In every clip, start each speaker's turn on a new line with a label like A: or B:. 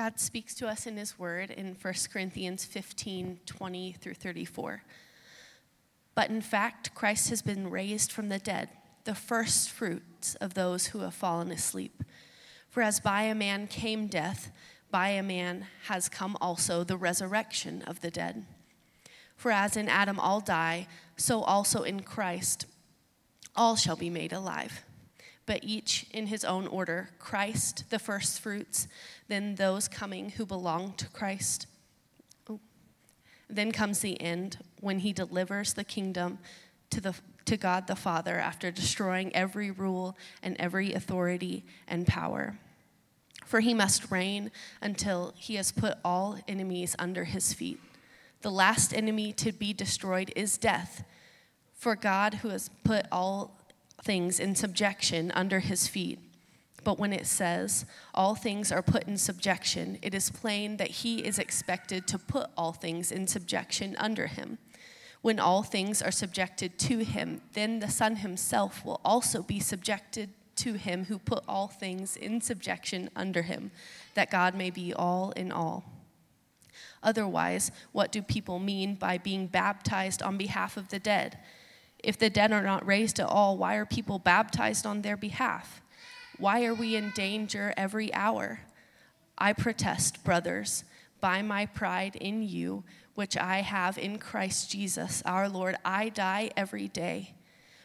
A: God speaks to us in His Word in 1 Corinthians 15 20 through 34. But in fact, Christ has been raised from the dead, the first fruits of those who have fallen asleep. For as by a man came death, by a man has come also the resurrection of the dead. For as in Adam all die, so also in Christ all shall be made alive. But each in his own order Christ, the firstfruits, then those coming who belong to Christ. Oh. Then comes the end when he delivers the kingdom to, the, to God the Father after destroying every rule and every authority and power. For he must reign until he has put all enemies under his feet. The last enemy to be destroyed is death. For God, who has put all things in subjection under his feet, but when it says all things are put in subjection, it is plain that he is expected to put all things in subjection under him. When all things are subjected to him, then the Son himself will also be subjected to him who put all things in subjection under him, that God may be all in all. Otherwise, what do people mean by being baptized on behalf of the dead? If the dead are not raised at all, why are people baptized on their behalf? Why are we in danger every hour? I protest, brothers, by my pride in you, which I have in Christ Jesus our Lord, I die every day.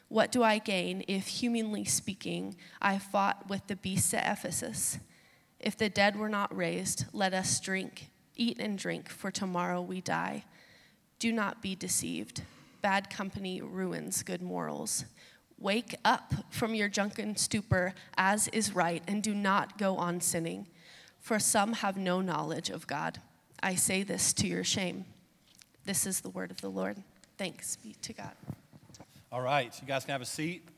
A: What do I gain if, humanly speaking, I fought with the beasts at Ephesus? If the dead were not raised, let us drink, eat and drink, for tomorrow we die. Do not be deceived. Bad company ruins good morals. Wake up from your drunken stupor, as is right, and do not go on sinning, for some have no knowledge of God. I say this to your shame. This is the word of the Lord. Thanks be to God.
B: All right, you guys can have a seat.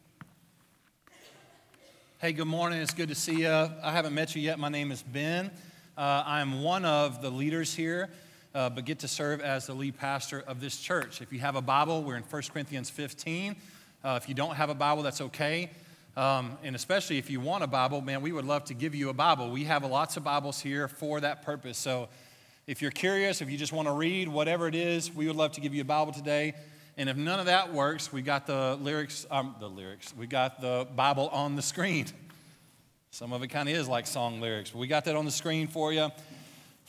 B: Hey, good morning. It's good to see you. I haven't met you yet. My name is Ben. Uh, I'm one of the leaders here, uh, but get to serve as the lead pastor of this church. If you have a Bible, we're in 1 Corinthians 15. Uh, if you don't have a Bible, that's okay. Um, and especially if you want a Bible, man, we would love to give you a Bible. We have lots of Bibles here for that purpose. So if you're curious, if you just want to read, whatever it is, we would love to give you a Bible today. And if none of that works, we got the lyrics, um, the lyrics, we got the Bible on the screen. Some of it kind of is like song lyrics, but we got that on the screen for you.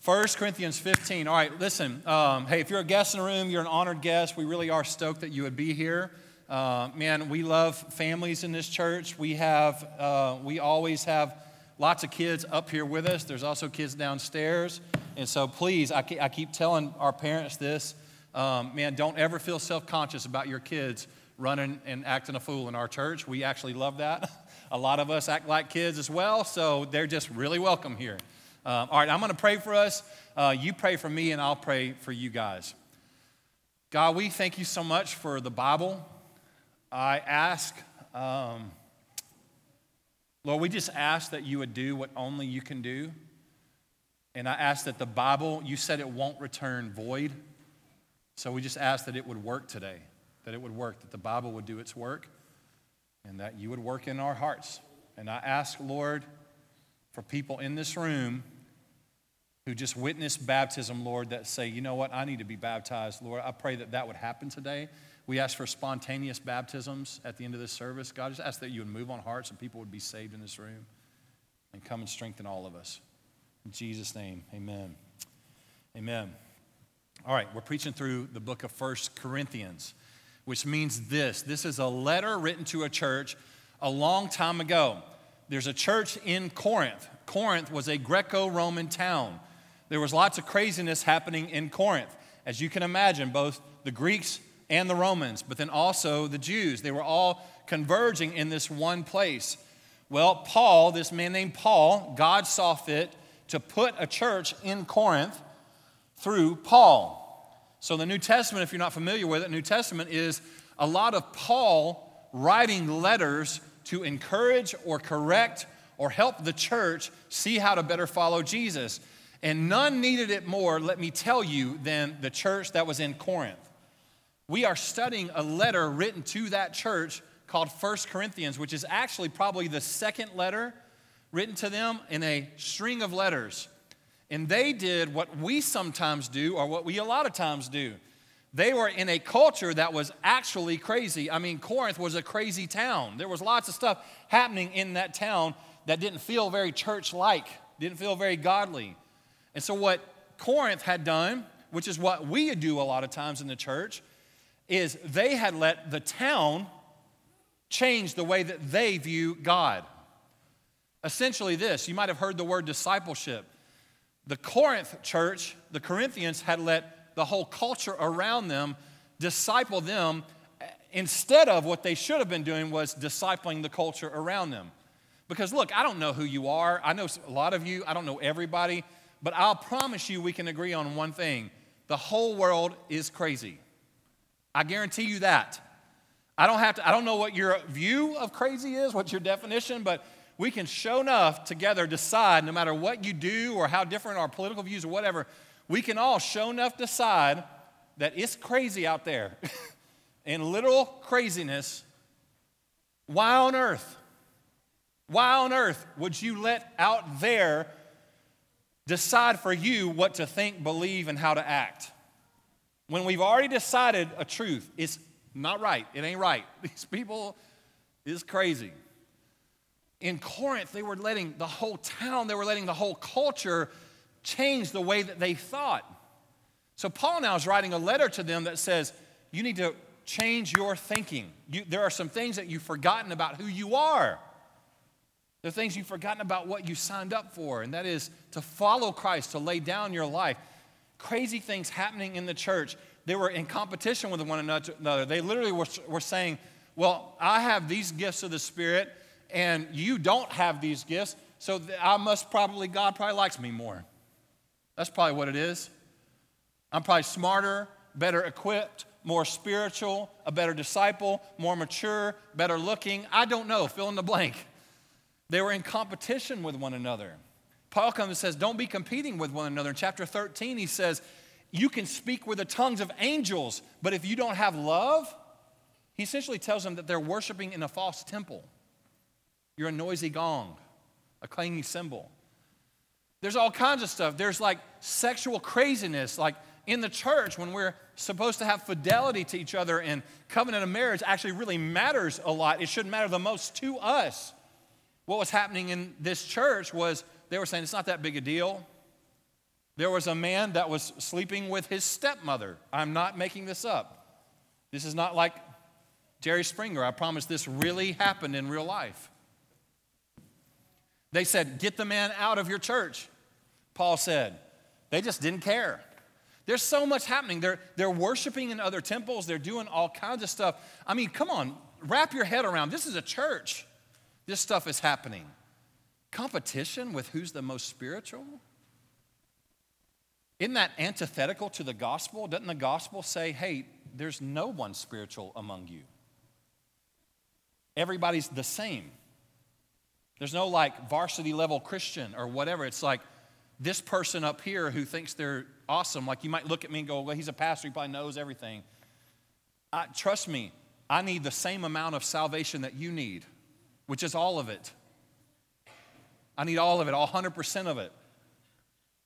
B: 1 Corinthians 15. All right, listen. Um, hey, if you're a guest in the room, you're an honored guest. We really are stoked that you would be here. Uh, man, we love families in this church. We have, uh, we always have lots of kids up here with us. There's also kids downstairs. And so please, I keep, I keep telling our parents this. Um, man, don't ever feel self conscious about your kids running and acting a fool in our church. We actually love that. a lot of us act like kids as well, so they're just really welcome here. Um, all right, I'm going to pray for us. Uh, you pray for me, and I'll pray for you guys. God, we thank you so much for the Bible. I ask, um, Lord, we just ask that you would do what only you can do. And I ask that the Bible, you said it won't return void. So we just ask that it would work today, that it would work, that the Bible would do its work, and that you would work in our hearts. And I ask, Lord, for people in this room who just witnessed baptism, Lord, that say, you know what, I need to be baptized, Lord. I pray that that would happen today. We ask for spontaneous baptisms at the end of this service. God, just ask that you would move on hearts and people would be saved in this room and come and strengthen all of us. In Jesus' name, amen. Amen. All right, we're preaching through the book of First Corinthians, which means this this is a letter written to a church a long time ago. There's a church in Corinth. Corinth was a Greco Roman town. There was lots of craziness happening in Corinth. As you can imagine, both the Greeks and the Romans, but then also the Jews. They were all converging in this one place. Well, Paul, this man named Paul, God saw fit to put a church in Corinth through Paul. So, the New Testament, if you're not familiar with it, New Testament is a lot of Paul writing letters to encourage or correct or help the church see how to better follow Jesus. And none needed it more, let me tell you, than the church that was in Corinth we are studying a letter written to that church called First Corinthians, which is actually probably the second letter written to them in a string of letters. And they did what we sometimes do, or what we a lot of times do. They were in a culture that was actually crazy. I mean, Corinth was a crazy town. There was lots of stuff happening in that town that didn't feel very church like, didn't feel very godly. And so, what Corinth had done, which is what we do a lot of times in the church, is they had let the town change the way that they view God. Essentially, this you might have heard the word discipleship. The Corinth church, the Corinthians, had let the whole culture around them disciple them instead of what they should have been doing was discipling the culture around them. Because look, I don't know who you are. I know a lot of you, I don't know everybody, but I'll promise you we can agree on one thing the whole world is crazy. I guarantee you that. I don't have to, I don't know what your view of crazy is, what your definition, but we can show enough together decide no matter what you do or how different our political views or whatever, we can all show enough decide that it's crazy out there. In literal craziness, why on earth? Why on earth would you let out there decide for you what to think, believe, and how to act? When we've already decided a truth, it's not right. It ain't right. These people is crazy. In Corinth, they were letting the whole town, they were letting the whole culture change the way that they thought. So Paul now is writing a letter to them that says, you need to change your thinking. You, there are some things that you've forgotten about who you are. Are things you've forgotten about what you signed up for, and that is to follow Christ, to lay down your life. Crazy things happening in the church. They were in competition with one another. They literally were, were saying, Well, I have these gifts of the Spirit, and you don't have these gifts, so I must probably, God probably likes me more. That's probably what it is. I'm probably smarter, better equipped, more spiritual, a better disciple, more mature, better looking. I don't know, fill in the blank. They were in competition with one another. Paul comes and says, Don't be competing with one another. In chapter 13, he says, You can speak with the tongues of angels, but if you don't have love, he essentially tells them that they're worshiping in a false temple. You're a noisy gong, a clanging cymbal. There's all kinds of stuff. There's like sexual craziness, like in the church when we're supposed to have fidelity to each other and covenant of marriage actually really matters a lot. It shouldn't matter the most to us what was happening in this church was they were saying it's not that big a deal. There was a man that was sleeping with his stepmother. I'm not making this up. This is not like Jerry Springer. I promise this really happened in real life. They said, Get the man out of your church. Paul said, They just didn't care. There's so much happening. They're, they're worshiping in other temples, they're doing all kinds of stuff. I mean, come on, wrap your head around this is a church. This stuff is happening. Competition with who's the most spiritual? Isn't that antithetical to the gospel? Doesn't the gospel say, hey, there's no one spiritual among you? Everybody's the same. There's no like varsity level Christian or whatever. It's like this person up here who thinks they're awesome. Like you might look at me and go, well, he's a pastor, he probably knows everything. I, trust me, I need the same amount of salvation that you need which is all of it. I need all of it, all 100% of it.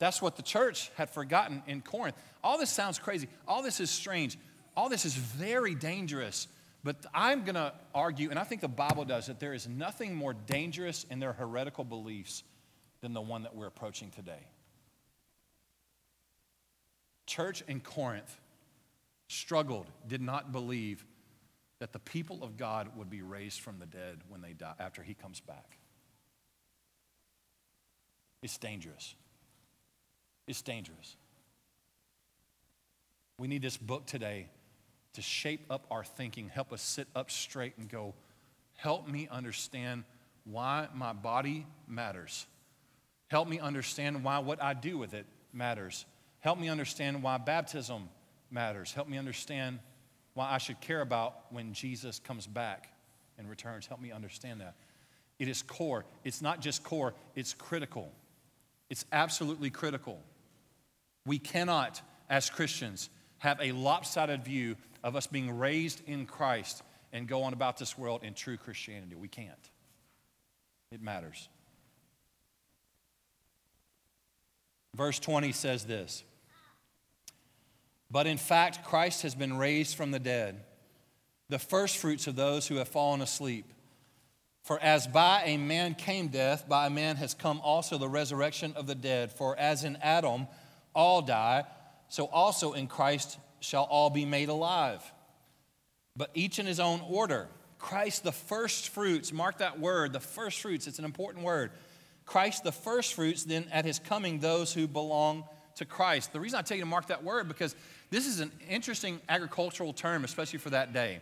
B: That's what the church had forgotten in Corinth. All this sounds crazy. All this is strange. All this is very dangerous. But I'm going to argue, and I think the Bible does, that there is nothing more dangerous in their heretical beliefs than the one that we're approaching today. Church in Corinth struggled, did not believe that the people of God would be raised from the dead when they die after he comes back. It's dangerous. It's dangerous. We need this book today to shape up our thinking, help us sit up straight and go, help me understand why my body matters. Help me understand why what I do with it matters. Help me understand why baptism matters. Help me understand why I should care about when Jesus comes back and returns. Help me understand that. It is core. It's not just core, it's critical. It's absolutely critical. We cannot, as Christians, have a lopsided view of us being raised in Christ and go on about this world in true Christianity. We can't. It matters. Verse 20 says this But in fact, Christ has been raised from the dead, the firstfruits of those who have fallen asleep. For as by a man came death, by a man has come also the resurrection of the dead. For as in Adam all die, so also in Christ shall all be made alive. But each in his own order. Christ the first fruits, mark that word, the first fruits, it's an important word. Christ the first fruits, then at his coming, those who belong to Christ. The reason I tell you to mark that word because this is an interesting agricultural term, especially for that day.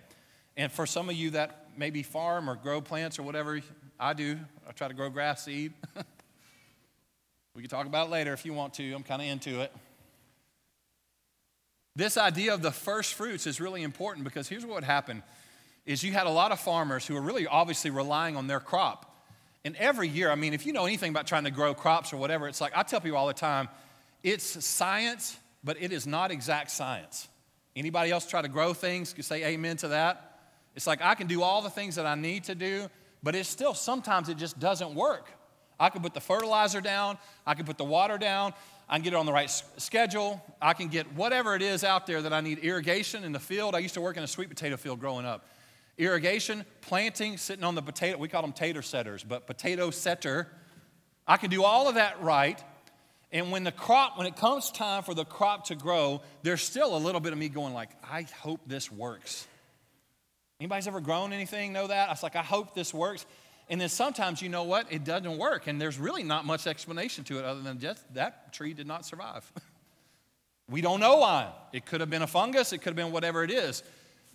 B: And for some of you that maybe farm or grow plants or whatever, I do. I try to grow grass seed. we can talk about it later if you want to. I'm kind of into it. This idea of the first fruits is really important because here's what would happen is you had a lot of farmers who were really obviously relying on their crop. And every year, I mean, if you know anything about trying to grow crops or whatever, it's like I tell people all the time, it's science, but it is not exact science. Anybody else try to grow things? Can say amen to that? It's like I can do all the things that I need to do, but it's still sometimes it just doesn't work. I can put the fertilizer down, I can put the water down, I can get it on the right schedule, I can get whatever it is out there that I need irrigation in the field. I used to work in a sweet potato field growing up. Irrigation, planting, sitting on the potato, we call them tater setters, but potato setter. I can do all of that right. And when the crop, when it comes time for the crop to grow, there's still a little bit of me going like, I hope this works. Anybody's ever grown anything know that? I was like, I hope this works. And then sometimes, you know what? It doesn't work. And there's really not much explanation to it other than just that tree did not survive. we don't know why. It could have been a fungus, it could have been whatever it is.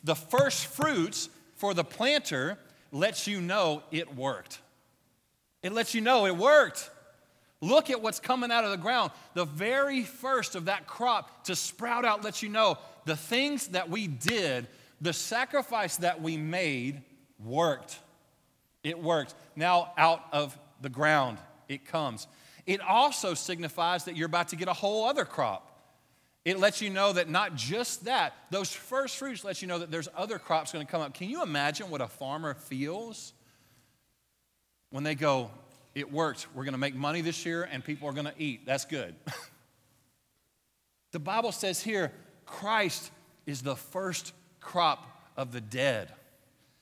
B: The first fruits for the planter lets you know it worked. It lets you know it worked. Look at what's coming out of the ground. The very first of that crop to sprout out lets you know the things that we did the sacrifice that we made worked. It worked. Now, out of the ground, it comes. It also signifies that you're about to get a whole other crop. It lets you know that not just that, those first fruits let you know that there's other crops going to come up. Can you imagine what a farmer feels when they go, It worked. We're going to make money this year and people are going to eat. That's good. the Bible says here, Christ is the first crop of the dead.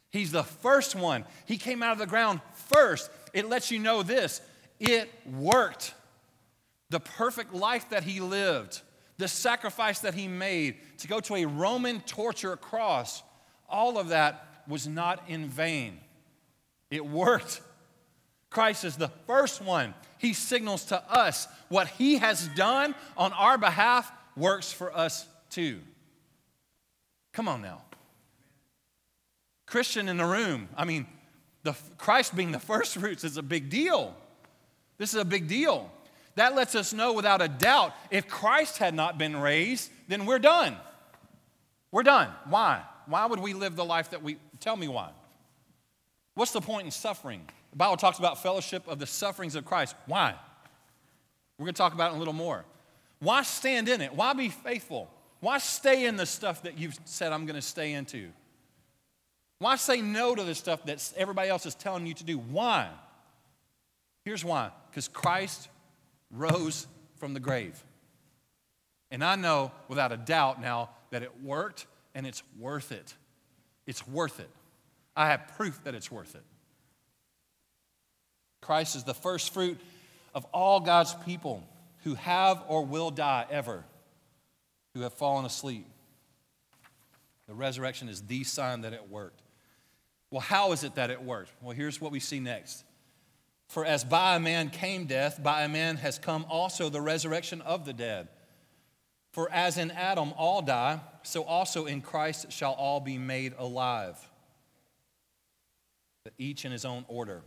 B: He's the first one. He came out of the ground first. It lets you know this it worked. The perfect life that he lived, the sacrifice that he made to go to a Roman torture cross, all of that was not in vain. It worked. Christ is the first one. He signals to us what he has done on our behalf works for us too. Come on now. Christian in the room, I mean, the, Christ being the first fruits is a big deal. This is a big deal. That lets us know without a doubt if Christ had not been raised, then we're done. We're done. Why? Why would we live the life that we tell me why? What's the point in suffering? The Bible talks about fellowship of the sufferings of Christ. Why? We're going to talk about it a little more. Why stand in it? Why be faithful? Why stay in the stuff that you've said I'm going to stay into? Why say no to the stuff that everybody else is telling you to do? Why? Here's why because Christ rose from the grave. And I know without a doubt now that it worked and it's worth it. It's worth it. I have proof that it's worth it. Christ is the first fruit of all God's people who have or will die ever who have fallen asleep. The resurrection is the sign that it worked. Well, how is it that it worked? Well, here's what we see next. For as by a man came death, by a man has come also the resurrection of the dead. For as in Adam all die, so also in Christ shall all be made alive. But each in his own order.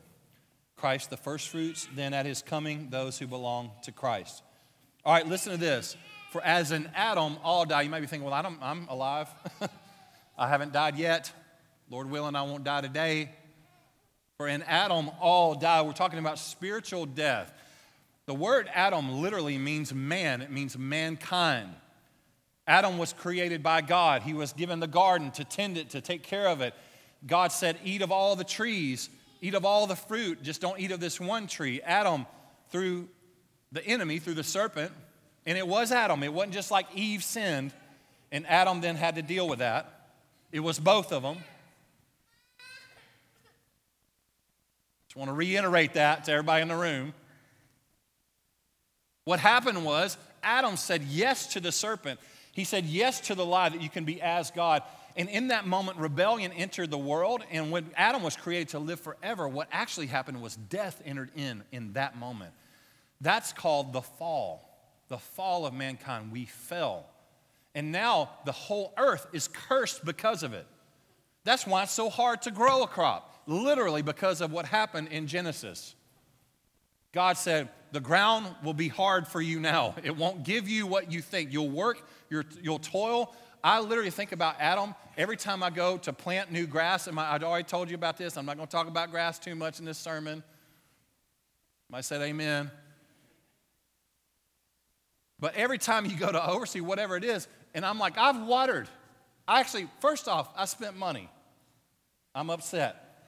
B: Christ the firstfruits, then at his coming, those who belong to Christ. All right, listen to this. For as in Adam, all die. You might be thinking, well, I'm, I'm alive. I haven't died yet. Lord willing, I won't die today. For in Adam, all die. We're talking about spiritual death. The word Adam literally means man, it means mankind. Adam was created by God. He was given the garden to tend it, to take care of it. God said, Eat of all the trees, eat of all the fruit, just don't eat of this one tree. Adam, through the enemy through the serpent, and it was Adam. It wasn't just like Eve sinned and Adam then had to deal with that. It was both of them. Just want to reiterate that to everybody in the room. What happened was Adam said yes to the serpent. He said yes to the lie that you can be as God. And in that moment, rebellion entered the world. And when Adam was created to live forever, what actually happened was death entered in in that moment. That's called the fall, the fall of mankind. We fell. And now the whole earth is cursed because of it. That's why it's so hard to grow a crop, literally because of what happened in Genesis. God said, The ground will be hard for you now. It won't give you what you think. You'll work, you'll toil. I literally think about Adam every time I go to plant new grass. And I'd already told you about this. I'm not going to talk about grass too much in this sermon. I said amen. But every time you go to oversee whatever it is, and I'm like, I've watered. I actually, first off, I spent money. I'm upset.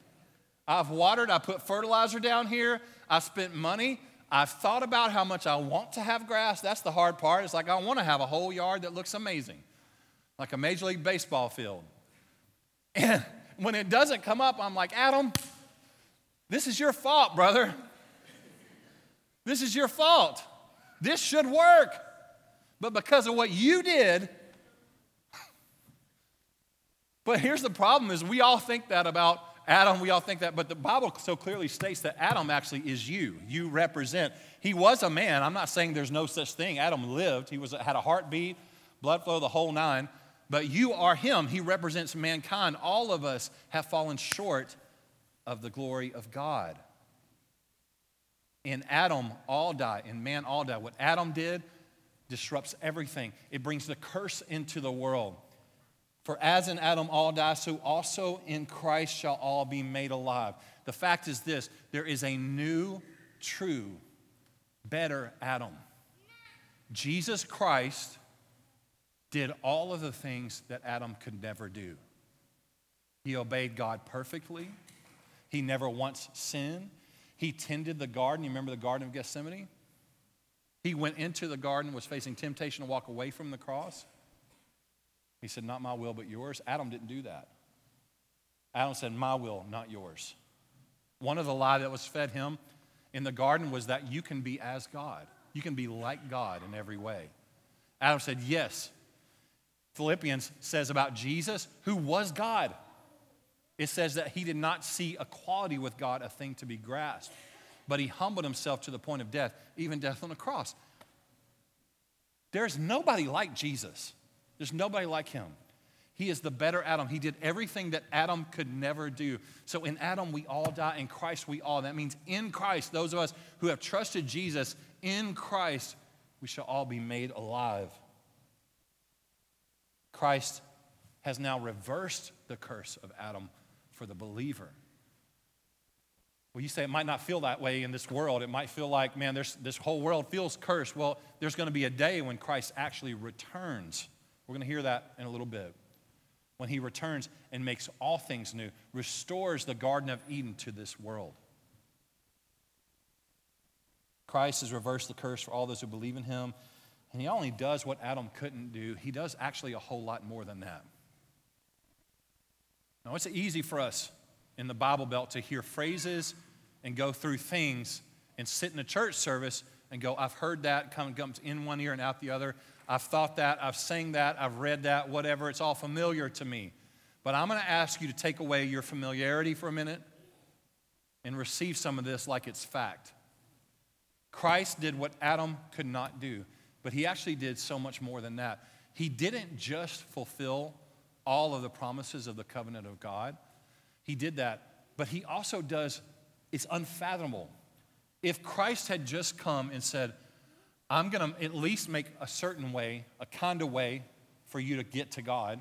B: I've watered, I put fertilizer down here, I spent money. I've thought about how much I want to have grass. That's the hard part. It's like I want to have a whole yard that looks amazing, like a Major League Baseball field. And when it doesn't come up, I'm like, Adam, this is your fault, brother. This is your fault. This should work. But because of what you did, but here's the problem is we all think that about Adam, we all think that, but the Bible so clearly states that Adam actually is you. You represent. He was a man. I'm not saying there's no such thing. Adam lived. He was had a heartbeat, blood flow, the whole nine. But you are him. He represents mankind. All of us have fallen short of the glory of God. In Adam, all die. In man, all die. What Adam did disrupts everything. It brings the curse into the world. For as in Adam all die, so also in Christ shall all be made alive. The fact is this there is a new, true, better Adam. Jesus Christ did all of the things that Adam could never do. He obeyed God perfectly, he never once sinned. He tended the garden. You remember the Garden of Gethsemane? He went into the garden, was facing temptation to walk away from the cross. He said, Not my will, but yours. Adam didn't do that. Adam said, My will, not yours. One of the lie that was fed him in the garden was that you can be as God. You can be like God in every way. Adam said, Yes. Philippians says about Jesus, who was God. It says that he did not see equality with God a thing to be grasped, but he humbled himself to the point of death, even death on the cross. There's nobody like Jesus. There's nobody like him. He is the better Adam. He did everything that Adam could never do. So in Adam, we all die. In Christ, we all. That means in Christ, those of us who have trusted Jesus, in Christ, we shall all be made alive. Christ has now reversed the curse of Adam for the believer. Well, you say it might not feel that way in this world. It might feel like, man, this whole world feels cursed. Well, there's going to be a day when Christ actually returns we're going to hear that in a little bit. When he returns and makes all things new, restores the Garden of Eden to this world. Christ has reversed the curse for all those who believe in him. And he only does what Adam couldn't do, he does actually a whole lot more than that. Now, it's easy for us in the Bible Belt to hear phrases and go through things and sit in a church service and go, I've heard that, comes in one ear and out the other. I've thought that, I've sang that, I've read that, whatever. It's all familiar to me. But I'm going to ask you to take away your familiarity for a minute and receive some of this like it's fact. Christ did what Adam could not do, but he actually did so much more than that. He didn't just fulfill all of the promises of the covenant of God, he did that, but he also does, it's unfathomable. If Christ had just come and said, I'm going to at least make a certain way, a kind of way for you to get to God.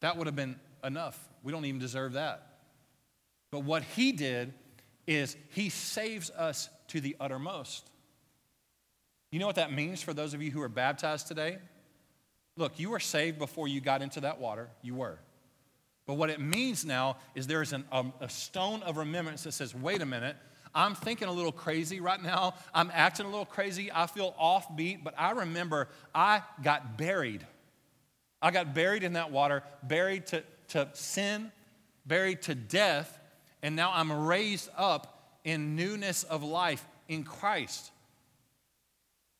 B: That would have been enough. We don't even deserve that. But what he did is he saves us to the uttermost. You know what that means for those of you who are baptized today? Look, you were saved before you got into that water. You were. But what it means now is there is an, um, a stone of remembrance that says, wait a minute, I'm thinking a little crazy right now. I'm acting a little crazy. I feel offbeat, but I remember I got buried. I got buried in that water, buried to, to sin, buried to death, and now I'm raised up in newness of life in Christ.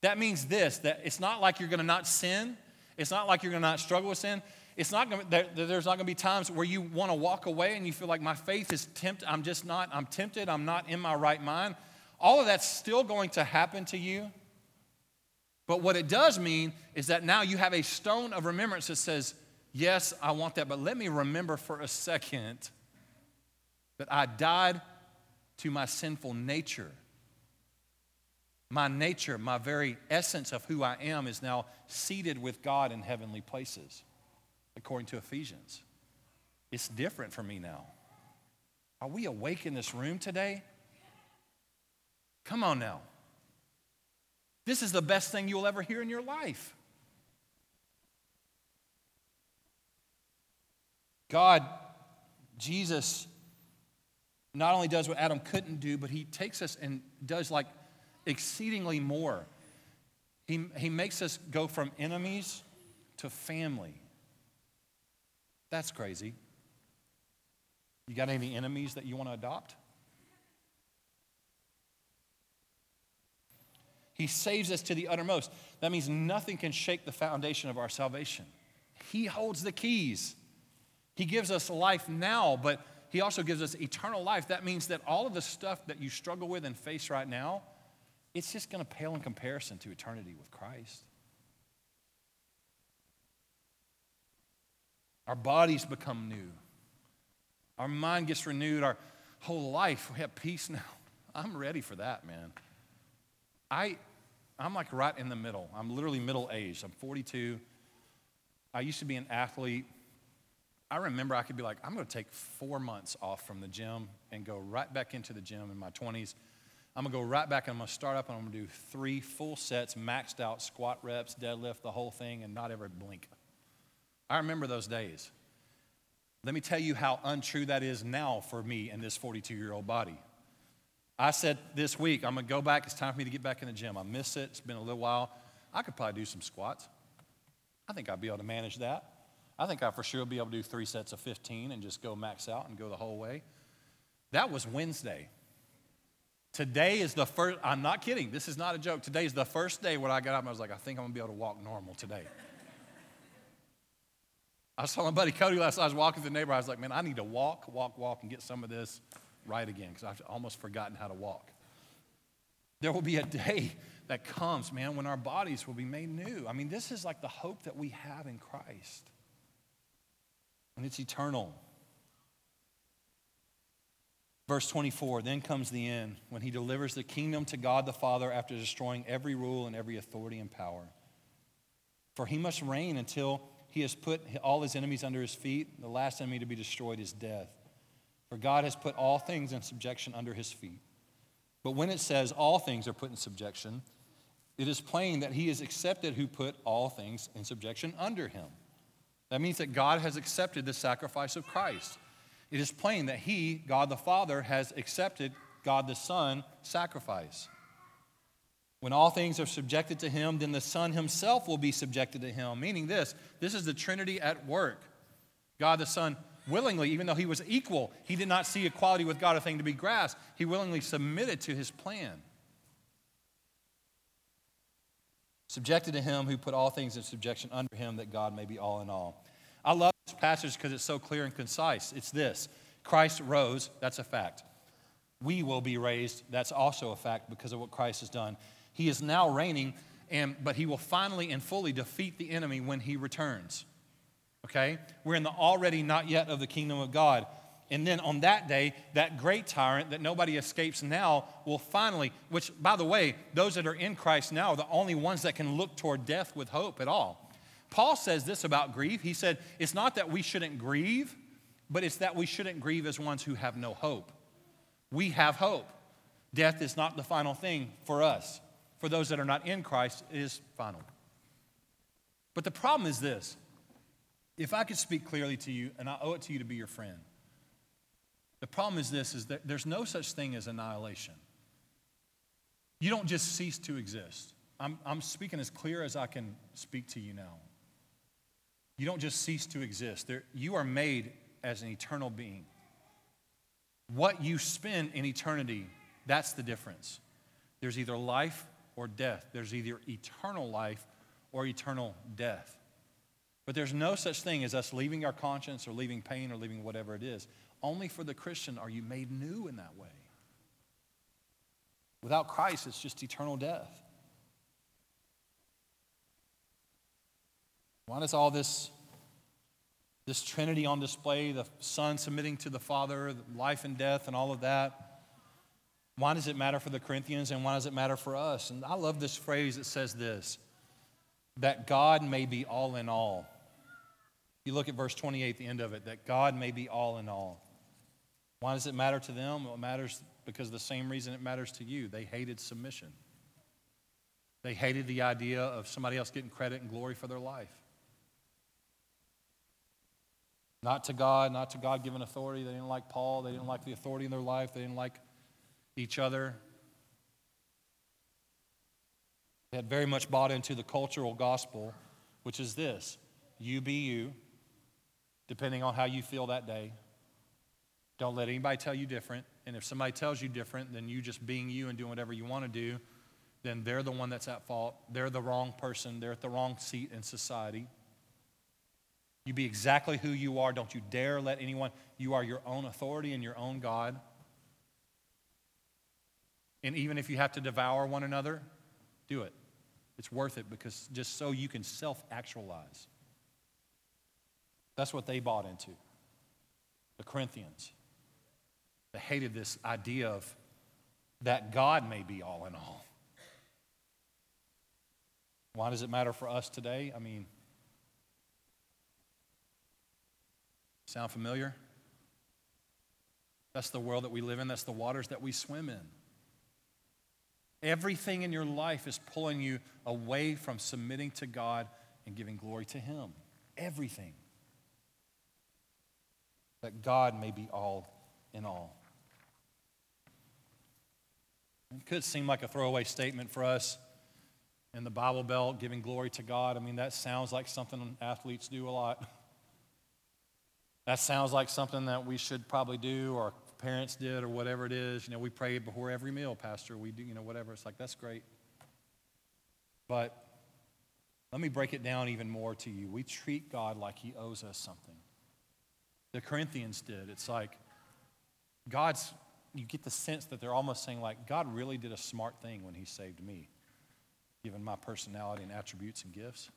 B: That means this that it's not like you're going to not sin, it's not like you're going to not struggle with sin. It's not going to, there, there's not going to be times where you want to walk away and you feel like my faith is tempted. I'm just not, I'm tempted. I'm not in my right mind. All of that's still going to happen to you. But what it does mean is that now you have a stone of remembrance that says, Yes, I want that, but let me remember for a second that I died to my sinful nature. My nature, my very essence of who I am, is now seated with God in heavenly places according to Ephesians. It's different for me now. Are we awake in this room today? Come on now. This is the best thing you'll ever hear in your life. God, Jesus, not only does what Adam couldn't do, but he takes us and does like exceedingly more. He, he makes us go from enemies to family. That's crazy. You got any enemies that you want to adopt? He saves us to the uttermost. That means nothing can shake the foundation of our salvation. He holds the keys. He gives us life now, but He also gives us eternal life. That means that all of the stuff that you struggle with and face right now, it's just going to pale in comparison to eternity with Christ. Our bodies become new. Our mind gets renewed. Our whole life, we have peace now. I'm ready for that, man. I, I'm like right in the middle. I'm literally middle aged. I'm 42. I used to be an athlete. I remember I could be like, I'm going to take four months off from the gym and go right back into the gym in my 20s. I'm going to go right back and I'm going to start up and I'm going to do three full sets, maxed out squat reps, deadlift, the whole thing, and not ever blink. I remember those days. Let me tell you how untrue that is now for me and this 42 year old body. I said this week, I'm gonna go back. It's time for me to get back in the gym. I miss it. It's been a little while. I could probably do some squats. I think I'd be able to manage that. I think I for sure will be able to do three sets of 15 and just go max out and go the whole way. That was Wednesday. Today is the first, I'm not kidding, this is not a joke. Today is the first day when I got up and I was like, I think I'm gonna be able to walk normal today. I saw my buddy Cody last night. I was walking through the neighborhood. I was like, man, I need to walk, walk, walk, and get some of this right again because I've almost forgotten how to walk. There will be a day that comes, man, when our bodies will be made new. I mean, this is like the hope that we have in Christ, and it's eternal. Verse 24, then comes the end when he delivers the kingdom to God the Father after destroying every rule and every authority and power. For he must reign until he has put all his enemies under his feet. The last enemy to be destroyed is death. For God has put all things in subjection under his feet. But when it says all things are put in subjection, it is plain that he is accepted who put all things in subjection under him. That means that God has accepted the sacrifice of Christ. It is plain that he, God the Father, has accepted God the Son sacrifice. When all things are subjected to him, then the Son himself will be subjected to him. Meaning this this is the Trinity at work. God the Son willingly, even though he was equal, he did not see equality with God a thing to be grasped. He willingly submitted to his plan. Subjected to him who put all things in subjection under him, that God may be all in all. I love this passage because it's so clear and concise. It's this Christ rose, that's a fact. We will be raised, that's also a fact because of what Christ has done. He is now reigning, and, but he will finally and fully defeat the enemy when he returns. Okay? We're in the already not yet of the kingdom of God. And then on that day, that great tyrant that nobody escapes now will finally, which, by the way, those that are in Christ now are the only ones that can look toward death with hope at all. Paul says this about grief. He said, It's not that we shouldn't grieve, but it's that we shouldn't grieve as ones who have no hope. We have hope. Death is not the final thing for us for those that are not in Christ is final. But the problem is this if I could speak clearly to you, and I owe it to you to be your friend, The problem is this is that there's no such thing as annihilation. You don't just cease to exist. I'm, I'm speaking as clear as I can speak to you now. You don't just cease to exist. There, you are made as an eternal being. What you spend in eternity, that's the difference. There's either life or death. There's either eternal life or eternal death. But there's no such thing as us leaving our conscience or leaving pain or leaving whatever it is. Only for the Christian are you made new in that way. Without Christ, it's just eternal death. Why does all this, this Trinity on display, the Son submitting to the Father, life and death, and all of that? Why does it matter for the Corinthians and why does it matter for us? And I love this phrase that says this that God may be all in all. You look at verse 28, the end of it, that God may be all in all. Why does it matter to them? Well, it matters because the same reason it matters to you. They hated submission. They hated the idea of somebody else getting credit and glory for their life. Not to God, not to God given authority. They didn't like Paul. They didn't like the authority in their life. They didn't like each other. They had very much bought into the cultural gospel, which is this you be you, depending on how you feel that day. Don't let anybody tell you different. And if somebody tells you different, then you just being you and doing whatever you want to do, then they're the one that's at fault. They're the wrong person. They're at the wrong seat in society. You be exactly who you are. Don't you dare let anyone, you are your own authority and your own God. And even if you have to devour one another, do it. It's worth it because just so you can self actualize. That's what they bought into. The Corinthians. They hated this idea of that God may be all in all. Why does it matter for us today? I mean, sound familiar? That's the world that we live in, that's the waters that we swim in. Everything in your life is pulling you away from submitting to God and giving glory to Him. Everything. That God may be all in all. It could seem like a throwaway statement for us in the Bible Belt, giving glory to God. I mean, that sounds like something athletes do a lot. That sounds like something that we should probably do, or parents did, or whatever it is. You know, we pray before every meal, Pastor. We do, you know, whatever. It's like, that's great. But let me break it down even more to you. We treat God like He owes us something. The Corinthians did. It's like, God's you get the sense that they're almost saying, like, God really did a smart thing when He saved me, given my personality and attributes and gifts.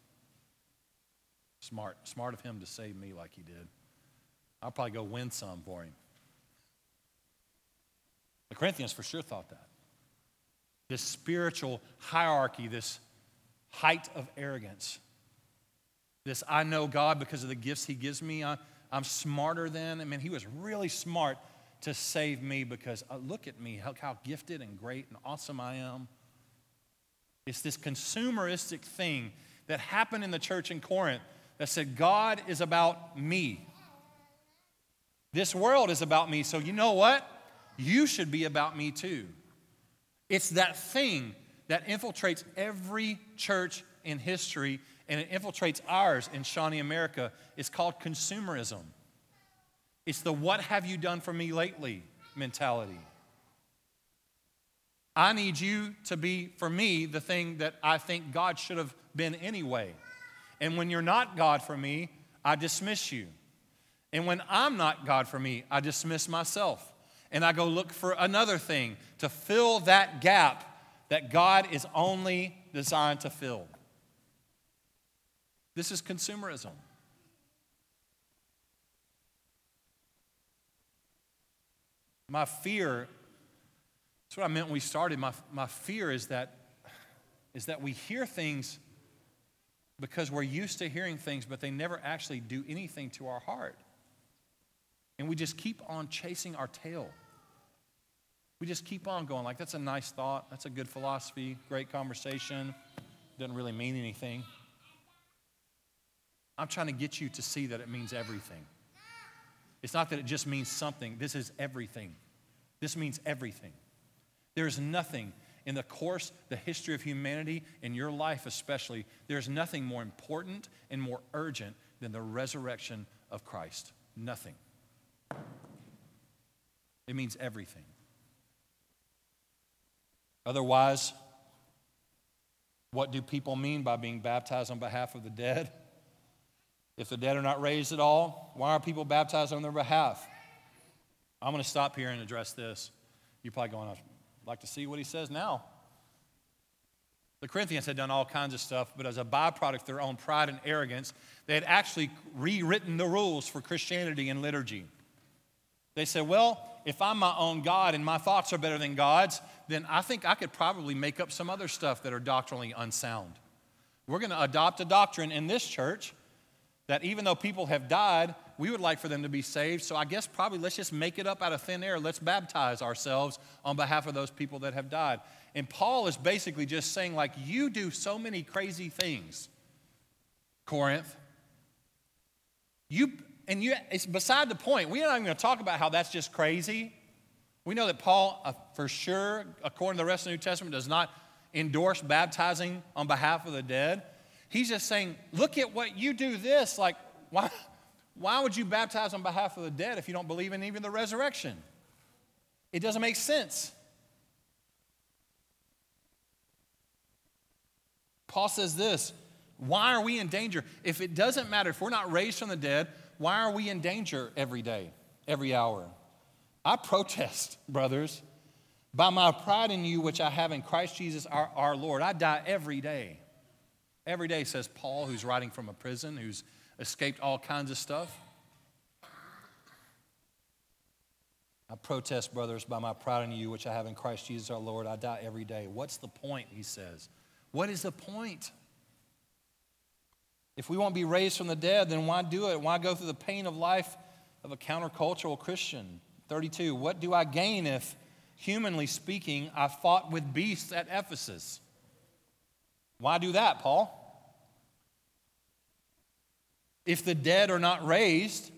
B: Smart. Smart of Him to save me like He did. I'll probably go win some for Him. The Corinthians for sure thought that. This spiritual hierarchy, this height of arrogance, this I know God because of the gifts He gives me. I, am smarter than. I mean, He was really smart to save me because uh, look at me, how, how gifted and great and awesome I am. It's this consumeristic thing that happened in the church in Corinth that said, God is about me. This world is about me. So, you know what? You should be about me too. It's that thing that infiltrates every church in history and it infiltrates ours in Shawnee America. It's called consumerism. It's the what have you done for me lately mentality. I need you to be, for me, the thing that I think God should have been anyway. And when you're not God for me, I dismiss you. And when I'm not God for me, I dismiss myself. And I go look for another thing to fill that gap that God is only designed to fill. This is consumerism. My fear, that's what I meant when we started. My, my fear is that, is that we hear things because we're used to hearing things, but they never actually do anything to our heart. And we just keep on chasing our tail. We just keep on going, like, that's a nice thought. That's a good philosophy, great conversation. Doesn't really mean anything. I'm trying to get you to see that it means everything. It's not that it just means something, this is everything. This means everything. There's nothing in the course, the history of humanity, in your life especially, there's nothing more important and more urgent than the resurrection of Christ. Nothing. It means everything. Otherwise, what do people mean by being baptized on behalf of the dead? If the dead are not raised at all, why are people baptized on their behalf? I'm going to stop here and address this. You're probably going, I'd like to see what he says now. The Corinthians had done all kinds of stuff, but as a byproduct of their own pride and arrogance, they had actually rewritten the rules for Christianity and liturgy. They said, Well, if I'm my own God and my thoughts are better than God's, then I think I could probably make up some other stuff that are doctrinally unsound. We're going to adopt a doctrine in this church that even though people have died, we would like for them to be saved. So I guess probably let's just make it up out of thin air. Let's baptize ourselves on behalf of those people that have died. And Paul is basically just saying, like, you do so many crazy things, Corinth. You and you it's beside the point. We're not even going to talk about how that's just crazy. We know that Paul, uh, for sure, according to the rest of the New Testament, does not endorse baptizing on behalf of the dead. He's just saying, look at what you do this. Like, why, why would you baptize on behalf of the dead if you don't believe in even the resurrection? It doesn't make sense. Paul says this Why are we in danger? If it doesn't matter, if we're not raised from the dead, why are we in danger every day, every hour? I protest, brothers, by my pride in you, which I have in Christ Jesus our, our Lord. I die every day. Every day, says Paul, who's writing from a prison, who's escaped all kinds of stuff. I protest, brothers, by my pride in you, which I have in Christ Jesus our Lord. I die every day. What's the point, he says? What is the point? If we won't be raised from the dead, then why do it? Why go through the pain of life of a countercultural Christian? 32. What do I gain if, humanly speaking, I fought with beasts at Ephesus? Why do that, Paul? If the dead are not raised,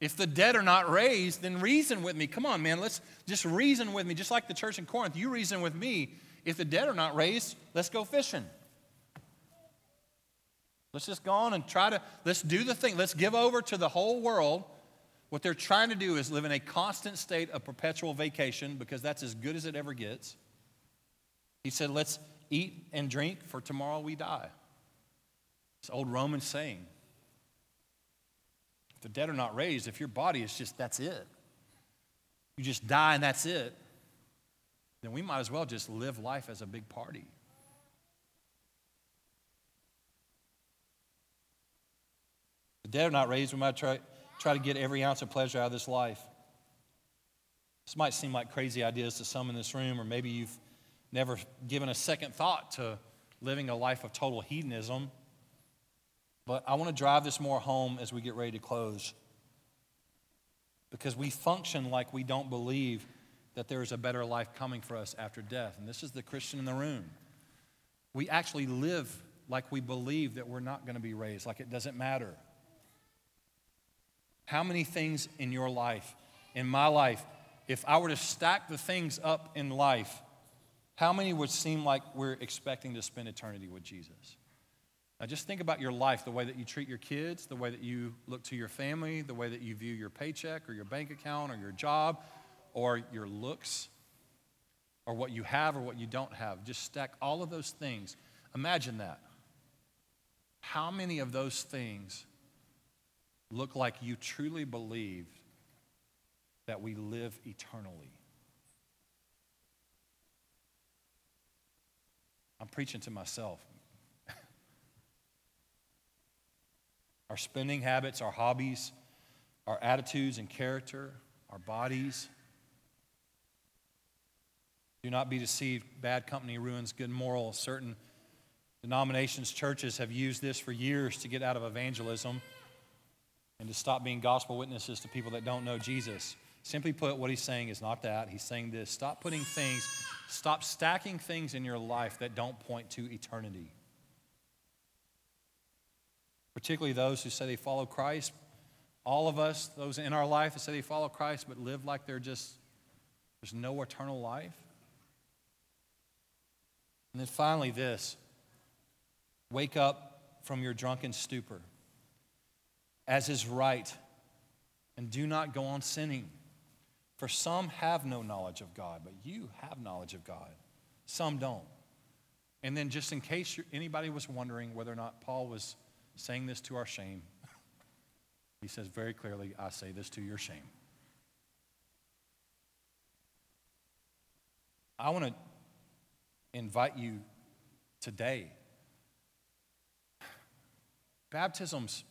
B: if the dead are not raised, then reason with me. Come on, man, let's just reason with me. Just like the church in Corinth, you reason with me. If the dead are not raised, let's go fishing. Let's just go on and try to, let's do the thing. Let's give over to the whole world. What they're trying to do is live in a constant state of perpetual vacation because that's as good as it ever gets. He said, let's eat and drink, for tomorrow we die. It's old Roman saying. If the dead are not raised, if your body is just, that's it, you just die and that's it, then we might as well just live life as a big party. The dead are not raised, we might try, try to get every ounce of pleasure out of this life. This might seem like crazy ideas to some in this room, or maybe you've never given a second thought to living a life of total hedonism. But I want to drive this more home as we get ready to close. Because we function like we don't believe that there is a better life coming for us after death. And this is the Christian in the room. We actually live like we believe that we're not going to be raised, like it doesn't matter. How many things in your life, in my life, if I were to stack the things up in life, how many would seem like we're expecting to spend eternity with Jesus? Now, just think about your life the way that you treat your kids, the way that you look to your family, the way that you view your paycheck or your bank account or your job or your looks or what you have or what you don't have. Just stack all of those things. Imagine that. How many of those things look like you truly believe that we live eternally? I'm preaching to myself. our spending habits, our hobbies, our attitudes and character, our bodies. Do not be deceived. Bad company ruins good morals. Certain denominations, churches have used this for years to get out of evangelism and to stop being gospel witnesses to people that don't know Jesus. Simply put, what he's saying is not that. He's saying this stop putting things, stop stacking things in your life that don't point to eternity. Particularly those who say they follow Christ, All of us, those in our life that say they follow Christ but live like they're just, there's no eternal life. And then finally, this wake up from your drunken stupor, as is right, and do not go on sinning. For some have no knowledge of God, but you have knowledge of God. Some don't. And then, just in case anybody was wondering whether or not Paul was saying this to our shame, he says very clearly, I say this to your shame. I want to invite you today. Baptism's,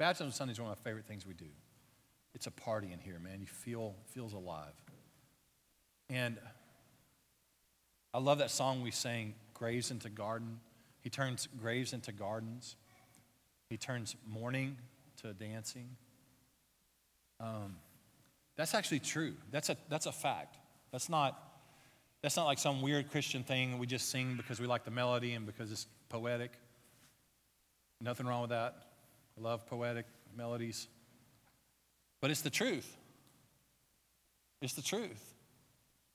B: baptism Sunday is one of my favorite things we do. It's a party in here, man. You feel feels alive. And I love that song we sang, Graves into Garden. He turns graves into gardens. He turns mourning to dancing. Um, that's actually true. That's a, that's a fact. That's not, that's not like some weird Christian thing we just sing because we like the melody and because it's poetic. Nothing wrong with that. Love poetic melodies. But it's the truth. It's the truth.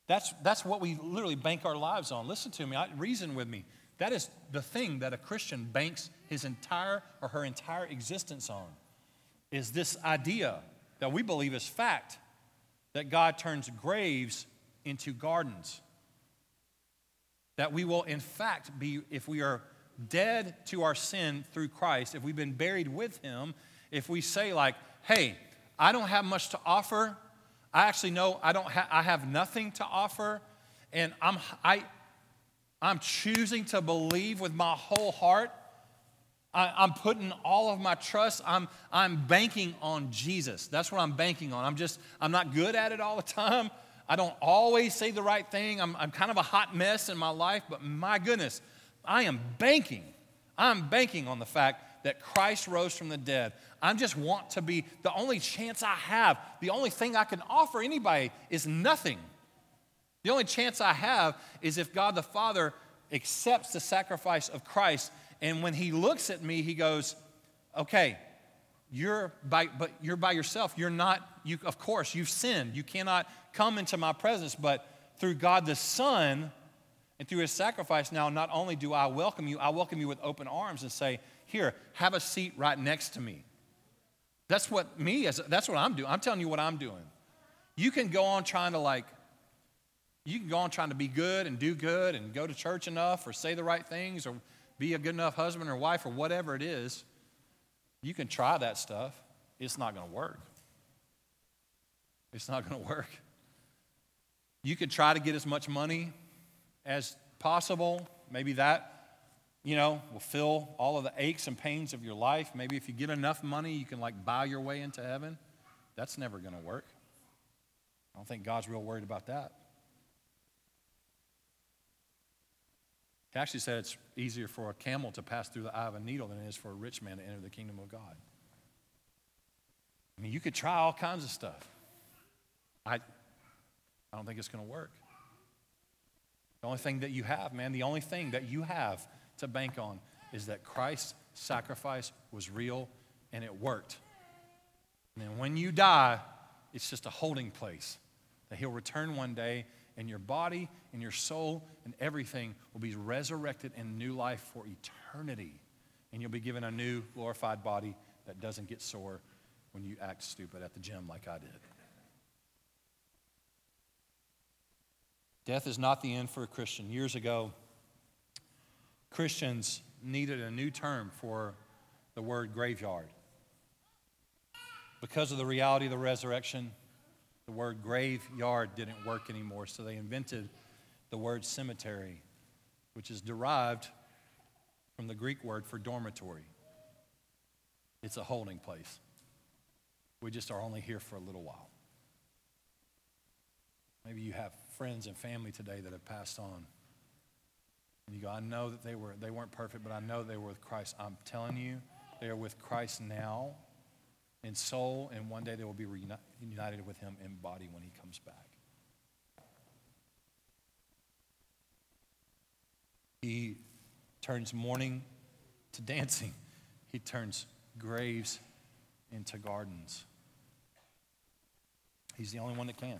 B: That's, that's what we literally bank our lives on. Listen to me, I, reason with me. That is the thing that a Christian banks his entire or her entire existence on. Is this idea that we believe is fact that God turns graves into gardens. That we will, in fact, be, if we are dead to our sin through Christ, if we've been buried with Him, if we say, like, hey, I don't have much to offer, I actually know I don't ha- I have nothing to offer, and I'm, I, I'm choosing to believe with my whole heart I, am putting all of my trust, I'm, I'm banking on Jesus. That's what I'm banking on. I'm just, I'm not good at it all the time. I don't always say the right thing. I'm, I'm kind of a hot mess in my life, but my goodness, I am banking. I'm banking on the fact that Christ rose from the dead. I just want to be the only chance I have, the only thing I can offer anybody is nothing. The only chance I have is if God the Father accepts the sacrifice of Christ and when he looks at me, he goes, Okay, you're by, but you're by yourself. You're not, you, of course, you've sinned. You cannot come into my presence, but through God the Son and through his sacrifice, now not only do I welcome you, I welcome you with open arms and say, Here, have a seat right next to me. That's what me, is, that's what I'm doing. I'm telling you what I'm doing. You can go on trying to like, you can go on trying to be good and do good and go to church enough or say the right things or be a good enough husband or wife or whatever it is, you can try that stuff. It's not going to work. It's not going to work. You could try to get as much money as possible. Maybe that, you know, will fill all of the aches and pains of your life. Maybe if you get enough money, you can like buy your way into heaven. That's never going to work. I don't think God's real worried about that. He actually said it's easier for a camel to pass through the eye of a needle than it is for a rich man to enter the kingdom of God. I mean, you could try all kinds of stuff. I, I don't think it's going to work. The only thing that you have, man, the only thing that you have to bank on is that Christ's sacrifice was real and it worked. And then when you die, it's just a holding place that He'll return one day and your body and your soul and everything will be resurrected in new life for eternity. And you'll be given a new glorified body that doesn't get sore when you act stupid at the gym like I did. Death is not the end for a Christian. Years ago, Christians needed a new term for the word graveyard. Because of the reality of the resurrection, the word graveyard didn't work anymore, so they invented the word cemetery, which is derived from the Greek word for dormitory. It's a holding place. We just are only here for a little while. Maybe you have friends and family today that have passed on. And you go, I know that they, were, they weren't perfect, but I know they were with Christ. I'm telling you, they are with Christ now in soul, and one day they will be reunited with him in body when he comes back. He turns mourning to dancing, he turns graves into gardens. He's the only one that can.